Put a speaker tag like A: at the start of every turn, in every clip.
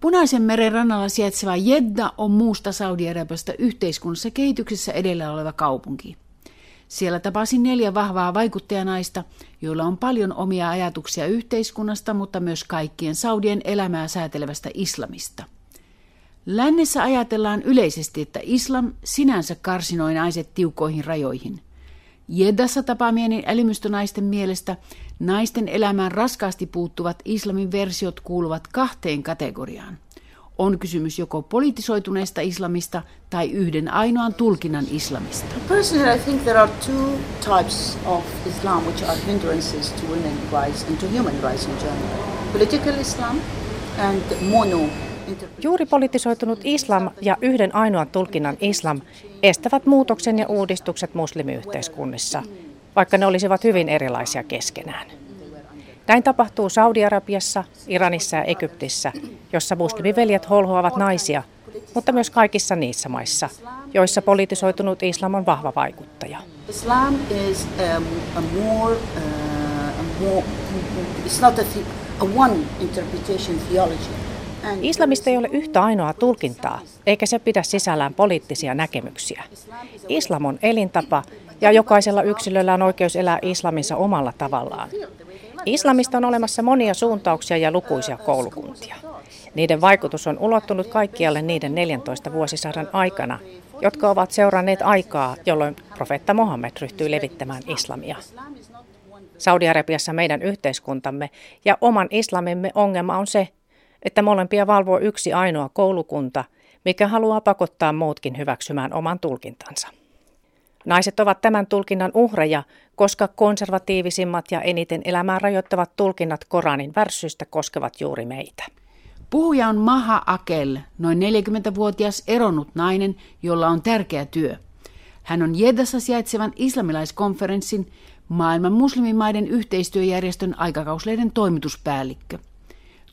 A: Punaisen meren rannalla sijaitseva Jedda on muusta Saudi-Arabiasta yhteiskunnassa kehityksessä edellä oleva kaupunki. Siellä tapasin neljä vahvaa vaikuttajanaista, joilla on paljon omia ajatuksia yhteiskunnasta, mutta myös kaikkien Saudien elämää säätelevästä islamista. Lännessä ajatellaan yleisesti, että islam sinänsä karsinoi naiset tiukkoihin rajoihin. Jeddassa tapaamieni elimystönaisten mielestä naisten elämään raskaasti puuttuvat islamin versiot kuuluvat kahteen kategoriaan – on kysymys joko politisoituneesta islamista tai yhden ainoan tulkinnan islamista.
B: Personally, I think there are two types of Islam which are hindrances to women's rights and to human rights in general. Political Islam and mono
C: Juuri politisoitunut islam ja yhden ainoan tulkinnan islam estävät muutoksen ja uudistukset muslimiyhteiskunnissa, vaikka ne olisivat hyvin erilaisia keskenään. Näin tapahtuu Saudi-Arabiassa, Iranissa ja Egyptissä, jossa muslimiveljet holhoavat naisia, mutta myös kaikissa niissä maissa, joissa politisoitunut islam on vahva vaikuttaja. Islam is um, a more, uh, a more, it's not a, a one interpretation theology. Islamista ei ole yhtä ainoa tulkintaa, eikä se pidä sisällään poliittisia näkemyksiä. Islam on elintapa ja jokaisella yksilöllä on oikeus elää islamissa omalla tavallaan. Islamista on olemassa monia suuntauksia ja lukuisia koulukuntia. Niiden vaikutus on ulottunut kaikkialle niiden 14 vuosisadan aikana, jotka ovat seuranneet aikaa, jolloin profeetta Mohammed ryhtyi levittämään islamia. Saudi-Arabiassa meidän yhteiskuntamme ja oman islamimme ongelma on se, että molempia valvoo yksi ainoa koulukunta, mikä haluaa pakottaa muutkin hyväksymään oman tulkintansa. Naiset ovat tämän tulkinnan uhreja, koska konservatiivisimmat ja eniten elämää rajoittavat tulkinnat Koranin värssyistä koskevat juuri meitä.
A: Puhuja on Maha Akel, noin 40-vuotias eronnut nainen, jolla on tärkeä työ. Hän on Jeddassa sijaitsevan islamilaiskonferenssin maailman muslimimaiden yhteistyöjärjestön aikakausleiden toimituspäällikkö –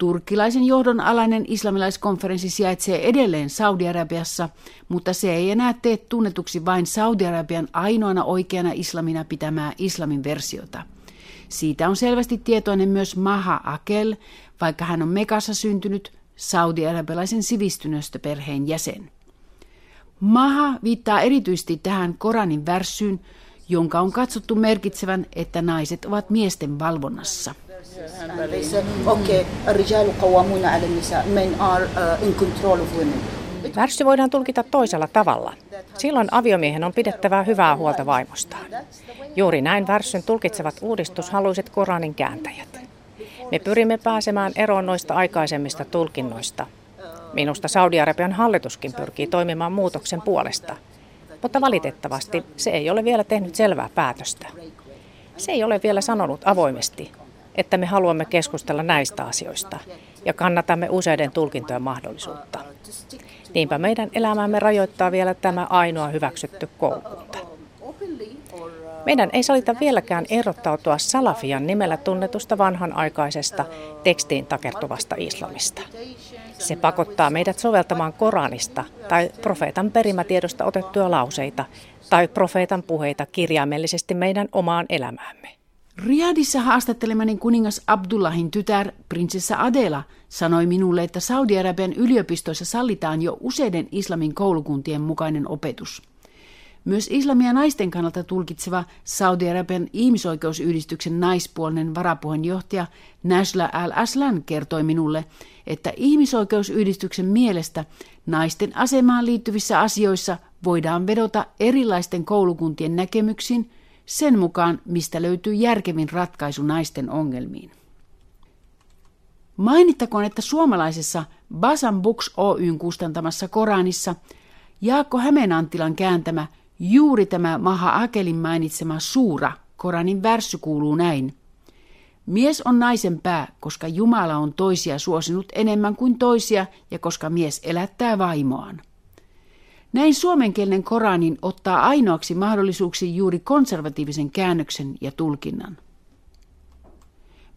A: Turkkilaisen johdon alainen islamilaiskonferenssi sijaitsee edelleen Saudi-Arabiassa, mutta se ei enää tee tunnetuksi vain Saudi-Arabian ainoana oikeana islamina pitämää islamin versiota. Siitä on selvästi tietoinen myös Maha Akel, vaikka hän on Mekassa syntynyt saudi-arabialaisen sivistynöstöperheen jäsen. Maha viittaa erityisesti tähän Koranin värssyyn, jonka on katsottu merkitsevän, että naiset ovat miesten valvonnassa. And they said, okay, الرجال قوامون على النساء, men are uh, in control of women.
C: Värsy voidaan tulkita toisella tavalla. Silloin aviomiehen on pidettävä hyvää huolta vaimostaan. Juuri näin värssyn tulkitsevat uudistushaluiset Koranin kääntäjät. Me pyrimme pääsemään eroon noista aikaisemmista tulkinnoista. Minusta Saudi-Arabian hallituskin pyrkii toimimaan muutoksen puolesta. Mutta valitettavasti se ei ole vielä tehnyt selvää päätöstä. Se ei ole vielä sanonut avoimesti, että me haluamme keskustella näistä asioista ja kannatamme useiden tulkintojen mahdollisuutta. Niinpä meidän elämämme rajoittaa vielä tämä ainoa hyväksytty koulukunta. Meidän ei salita vieläkään erottautua salafian nimellä tunnetusta vanhanaikaisesta tekstiin takertuvasta islamista. Se pakottaa meidät soveltamaan Koranista tai profeetan perimätiedosta otettuja lauseita tai profeetan puheita kirjaimellisesti meidän omaan elämäämme.
A: Riadissa haastattelemani kuningas Abdullahin tytär, prinsessa Adela, sanoi minulle, että Saudi-Arabian yliopistoissa sallitaan jo useiden islamin koulukuntien mukainen opetus. Myös islamia naisten kannalta tulkitseva Saudi-Arabian ihmisoikeusyhdistyksen naispuolinen varapuheenjohtaja Najla al-Aslan kertoi minulle, että ihmisoikeusyhdistyksen mielestä naisten asemaan liittyvissä asioissa voidaan vedota erilaisten koulukuntien näkemyksiin – sen mukaan, mistä löytyy järkevin ratkaisu naisten ongelmiin. Mainittakoon, että suomalaisessa Basan Books Oyn kustantamassa Koranissa Jaakko Hämeenantilan kääntämä juuri tämä Maha Akelin mainitsema suura Koranin värssy kuuluu näin. Mies on naisen pää, koska Jumala on toisia suosinut enemmän kuin toisia ja koska mies elättää vaimoaan. Näin suomenkielinen Koranin ottaa ainoaksi mahdollisuuksi juuri konservatiivisen käännöksen ja tulkinnan.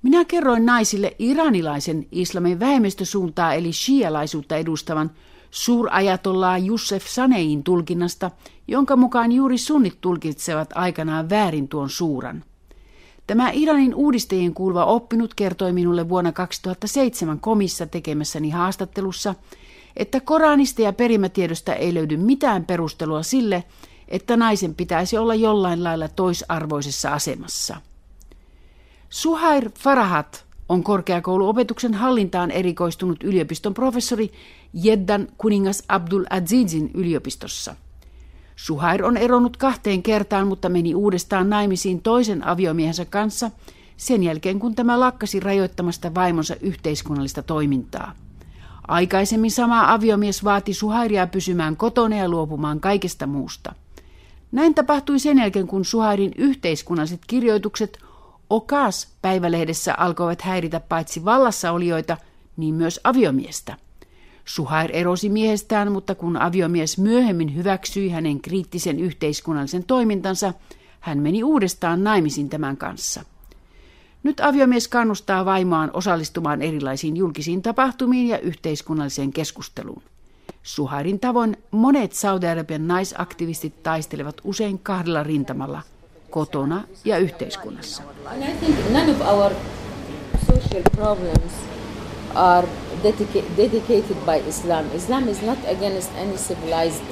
A: Minä kerroin naisille iranilaisen islamin vähemmistösuuntaa eli shialaisuutta edustavan suurajatollah Jussef Sanein tulkinnasta, jonka mukaan juuri sunnit tulkitsevat aikanaan väärin tuon suuran. Tämä Iranin uudistajien kuuluva oppinut kertoi minulle vuonna 2007 komissa tekemässäni haastattelussa, että Koranista ja perimätiedosta ei löydy mitään perustelua sille, että naisen pitäisi olla jollain lailla toisarvoisessa asemassa. Suhair Farahat on korkeakouluopetuksen hallintaan erikoistunut yliopiston professori Jeddan kuningas Abdul Azizin yliopistossa. Suhair on eronnut kahteen kertaan, mutta meni uudestaan naimisiin toisen aviomiehensä kanssa sen jälkeen, kun tämä lakkasi rajoittamasta vaimonsa yhteiskunnallista toimintaa. Aikaisemmin sama aviomies vaati Suhairia pysymään kotona ja luopumaan kaikesta muusta. Näin tapahtui sen jälkeen, kun Suhairin yhteiskunnalliset kirjoitukset Okas-päivälehdessä alkoivat häiritä paitsi vallassaolijoita, niin myös aviomiestä. Suhair erosi miehestään, mutta kun aviomies myöhemmin hyväksyi hänen kriittisen yhteiskunnallisen toimintansa, hän meni uudestaan naimisiin tämän kanssa. Nyt aviomies kannustaa vaimoaan osallistumaan erilaisiin julkisiin tapahtumiin ja yhteiskunnalliseen keskusteluun. Suhairin tavoin monet Saudi-Arabian naisaktivistit taistelevat usein kahdella rintamalla, kotona ja yhteiskunnassa.
D: are dedicated by Islam. Islam is not against any civilized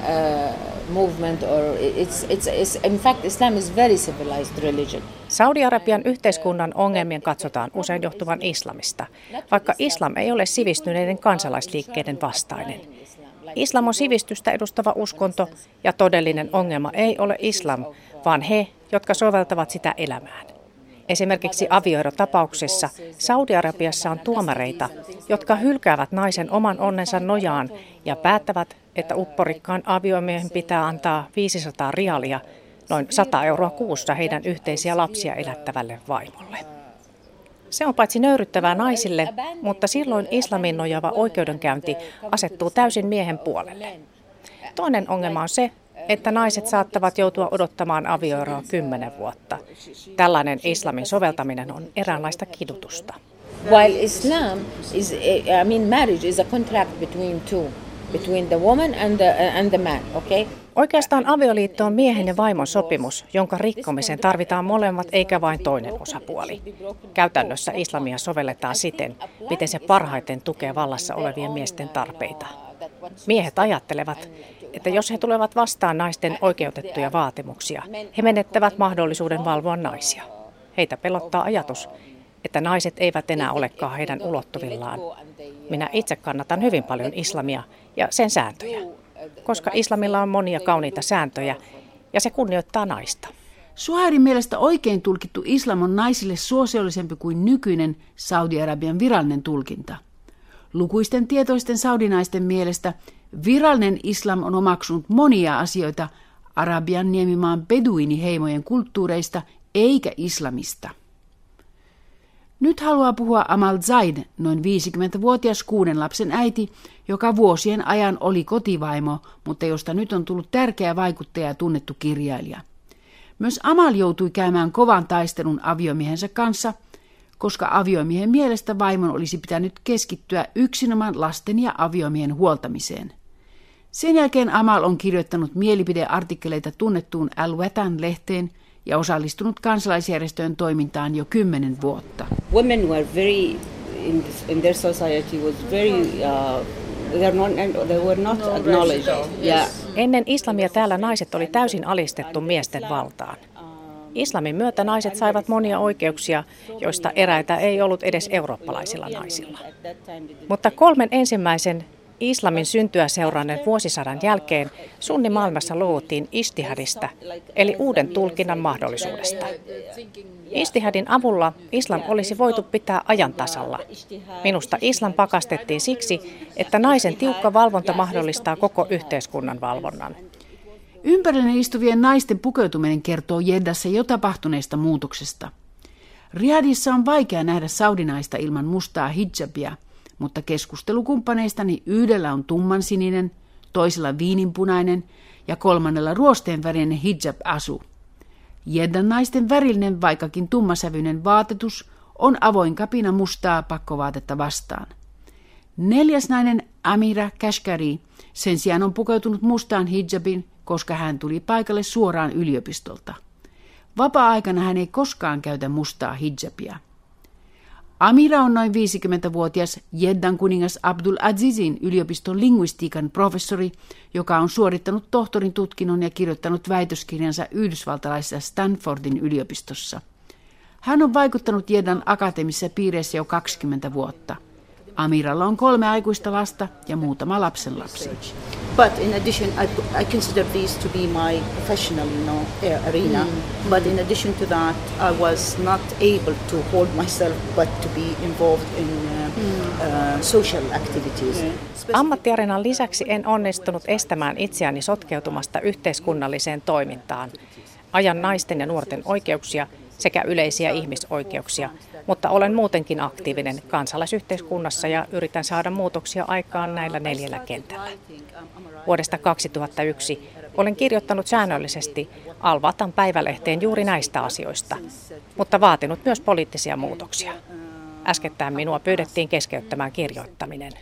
D: uh, movement or it's, it's, it's, in fact Islam is very civilized religion.
C: Saudi-Arabian yhteiskunnan ongelmien katsotaan usein johtuvan islamista, vaikka islam ei ole sivistyneiden kansalaisliikkeiden vastainen. Islam on sivistystä edustava uskonto ja todellinen ongelma ei ole islam, vaan he, jotka soveltavat sitä elämään. Esimerkiksi avioerotapauksessa Saudi-Arabiassa on tuomareita, jotka hylkäävät naisen oman onnensa nojaan ja päättävät, että upporikkaan aviomiehen pitää antaa 500 rialia, noin 100 euroa kuussa heidän yhteisiä lapsia elättävälle vaimolle. Se on paitsi nöyryttävää naisille, mutta silloin islamin nojava oikeudenkäynti asettuu täysin miehen puolelle. Toinen ongelma on se, että naiset saattavat joutua odottamaan avioeroa kymmenen vuotta. Tällainen islamin soveltaminen on eräänlaista kidutusta.
D: While Islam is, I mean, marriage is a contract between two, between the woman and the, and the man, okay?
C: Oikeastaan avioliitto on miehen ja vaimon sopimus, jonka rikkomiseen tarvitaan molemmat eikä vain toinen osapuoli. Käytännössä islamia sovelletaan siten, miten se parhaiten tukee vallassa olevien miesten tarpeita. Miehet ajattelevat, että jos he tulevat vastaan naisten oikeutettuja vaatimuksia, he menettävät mahdollisuuden valvoa naisia. Heitä pelottaa ajatus, että naiset eivät enää olekaan heidän ulottuvillaan. Minä itse kannatan hyvin paljon islamia ja sen sääntöjä, koska islamilla on monia kauniita sääntöjä ja se kunnioittaa naista.
A: Suhairin mielestä oikein tulkittu islam on naisille suosiollisempi kuin nykyinen Saudi-Arabian virallinen tulkinta. Lukuisten tietoisten saudinaisten mielestä virallinen islam on omaksunut monia asioita Arabian niemimaan beduiniheimojen kulttuureista eikä islamista. Nyt haluaa puhua Amal Zaid, noin 50-vuotias kuuden lapsen äiti, joka vuosien ajan oli kotivaimo, mutta josta nyt on tullut tärkeä vaikuttaja ja tunnettu kirjailija. Myös Amal joutui käymään kovan taistelun aviomiehensä kanssa – koska aviomiehen mielestä vaimon olisi pitänyt keskittyä yksinomaan lasten ja aviomiehen huoltamiseen. Sen jälkeen Amal on kirjoittanut mielipideartikkeleita tunnettuun Al Watan lehteen ja osallistunut kansalaisjärjestöjen toimintaan jo kymmenen vuotta.
D: Women were very in, this, in their society was very uh, they were not acknowledged.
C: Yeah. Ennen islamia täällä naiset oli täysin alistettu miesten valtaan. Islamin myötä naiset saivat monia oikeuksia, joista eräitä ei ollut edes eurooppalaisilla naisilla. Mutta kolmen ensimmäisen islamin syntyä seuranneen vuosisadan jälkeen sunni maailmassa luovuttiin istihadista, eli uuden tulkinnan mahdollisuudesta. Istihadin avulla islam olisi voitu pitää ajan tasalla. Minusta islam pakastettiin siksi, että naisen tiukka valvonta mahdollistaa koko yhteiskunnan valvonnan.
A: Ympärillä istuvien naisten pukeutuminen kertoo Jeddassa jo tapahtuneesta muutoksesta. Riadissa on vaikea nähdä saudinaista ilman mustaa hijabia, mutta keskustelukumppaneistani yhdellä on tummansininen, toisella viininpunainen ja kolmannella ruosteenvärinen hijab-asu. Jeddan naisten värillinen, vaikkakin tummasävyinen vaatetus on avoin kapina mustaa pakkovaatetta vastaan. Neljäs nainen Amira Kashkari sen sijaan on pukeutunut mustaan hijabin koska hän tuli paikalle suoraan yliopistolta. Vapaa-aikana hän ei koskaan käytä mustaa hijabia. Amira on noin 50-vuotias Jeddan kuningas Abdul Azizin yliopiston linguistiikan professori, joka on suorittanut tohtorin tutkinnon ja kirjoittanut väitöskirjansa yhdysvaltalaisessa Stanfordin yliopistossa. Hän on vaikuttanut Jeddan akateemisessa piireissä jo 20 vuotta. Amiralla on kolme aikuista lasta ja muutama lapsenlapsi.
B: But in addition, I, I consider these to be my professional, you know, arena. Mm. But in addition to that, I was not able to hold myself, but to be involved in uh, mm. uh, social activities. Mm.
C: Ammattiarenan lisäksi en onnistunut estämään itseäni sotkeutumasta yhteiskunnalliseen toimintaan. Ajan naisten ja nuorten oikeuksia sekä yleisiä ihmisoikeuksia, mutta olen muutenkin aktiivinen kansalaisyhteiskunnassa ja yritän saada muutoksia aikaan näillä neljällä kentällä. Vuodesta 2001 olen kirjoittanut säännöllisesti Alvatan päivälehteen juuri näistä asioista, mutta vaatinut myös poliittisia muutoksia. Äskettäin minua pyydettiin keskeyttämään kirjoittaminen.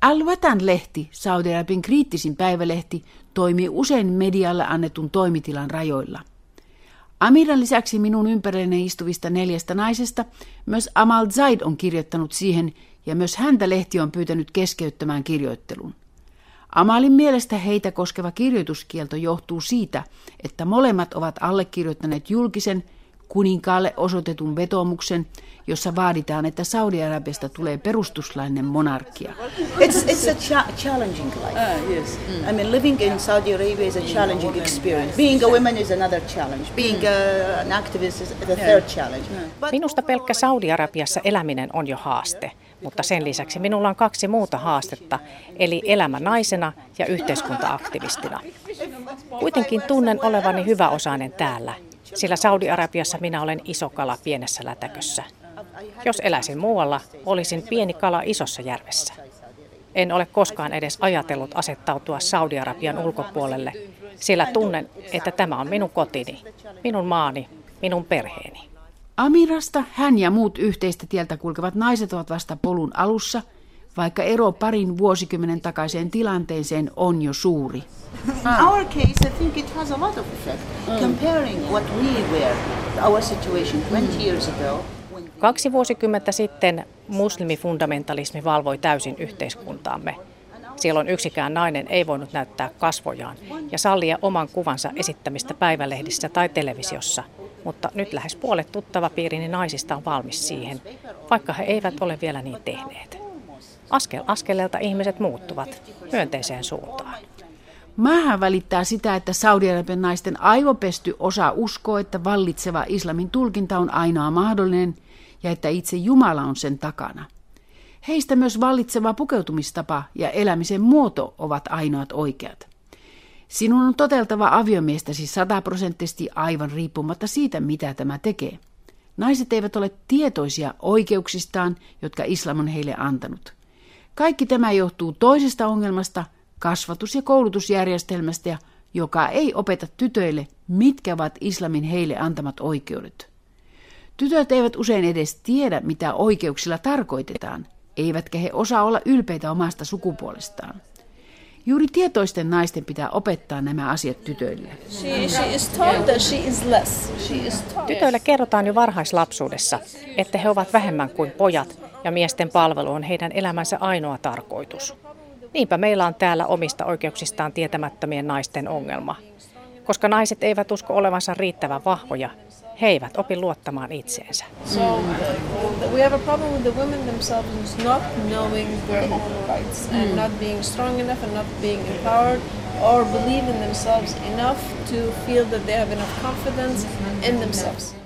A: Al-Watan lehti, Saudi-Arabian kriittisin päivälehti, toimii usein medialle annetun toimitilan rajoilla. Amiran lisäksi minun ympärilleni istuvista neljästä naisesta myös Amal Zaid on kirjoittanut siihen ja myös häntä lehti on pyytänyt keskeyttämään kirjoittelun. Amalin mielestä heitä koskeva kirjoituskielto johtuu siitä, että molemmat ovat allekirjoittaneet julkisen kuninkaalle osoitetun vetomuksen, jossa vaaditaan, että Saudi-Arabiasta tulee perustuslainen monarkia.
B: It's, it's a cha- challenging life. Uh, yes. mm. I mean, living in Saudi Arabia is a challenging experience. Being a woman is another challenge. Being mm. a, an activist is the third challenge.
C: Minusta pelkkä Saudi-Arabiassa eläminen on jo haaste, mutta sen lisäksi minulla on kaksi muuta haastetta, eli elämä naisena ja yhteiskuntaaktivistina. Kuitenkin tunnen olevani hyväosainen täällä sillä Saudi-Arabiassa minä olen iso kala pienessä lätäkössä. Jos eläisin muualla, olisin pieni kala isossa järvessä. En ole koskaan edes ajatellut asettautua Saudi-Arabian ulkopuolelle, sillä tunnen, että tämä on minun kotini, minun maani, minun perheeni.
A: Amirasta hän ja muut yhteistä tieltä kulkevat naiset ovat vasta polun alussa – vaikka ero parin vuosikymmenen takaiseen tilanteeseen on jo suuri.
B: In our case, I think it has a lot of effect. Mm. Comparing what we were, our situation 20 mm. years ago.
C: Kaksi vuosikymmentä sitten muslimifundamentalismi valvoi täysin yhteiskuntaamme. Silloin yksikään nainen ei voinut näyttää kasvojaan ja sallia oman kuvansa esittämistä päivälehdissä tai televisiossa. Mutta nyt lähes puolet tuttavapiirini naisista on valmis siihen, vaikka he eivät ole vielä niin tehneet. Askel askeleelta ihmiset muuttuvat myönteiseen suuntaan.
A: Maahan välittää sitä, että Saudi-Arabian naisten aivopesty osa uskoo, että vallitseva islamin tulkinta on ainoa mahdollinen ja että itse Jumala on sen takana. Heistä myös vallitseva pukeutumistapa ja elämisen muoto ovat ainoat oikeat. Sinun on toteltava aviomiestäsi sataprosenttisesti aivan riippumatta siitä, mitä tämä tekee. Naiset eivät ole tietoisia oikeuksistaan, jotka islam on heille antanut – kaikki tämä johtuu toisesta ongelmasta, kasvatus- ja koulutusjärjestelmästä, joka ei opeta tytöille, mitkä ovat islamin heille antamat oikeudet. Tytöt eivät usein edes tiedä, mitä oikeuksilla tarkoitetaan, eivätkä he osaa olla ylpeitä omasta sukupuolestaan. Juuri tietoisten naisten pitää opettaa nämä asiat tytöille.
C: Tytöille kerrotaan jo varhaislapsuudessa, että he ovat vähemmän kuin pojat ja miesten palvelu on heidän elämänsä ainoa tarkoitus. Niinpä meillä on täällä omista oikeuksistaan tietämättömien naisten ongelma. Koska naiset eivät usko olevansa riittävän vahvoja, he eivät opi luottamaan itseensä. So we have a problem with the women themselves not knowing their own rights and mm. not being strong enough and not being empowered or believe in themselves enough to feel that they have enough confidence in themselves.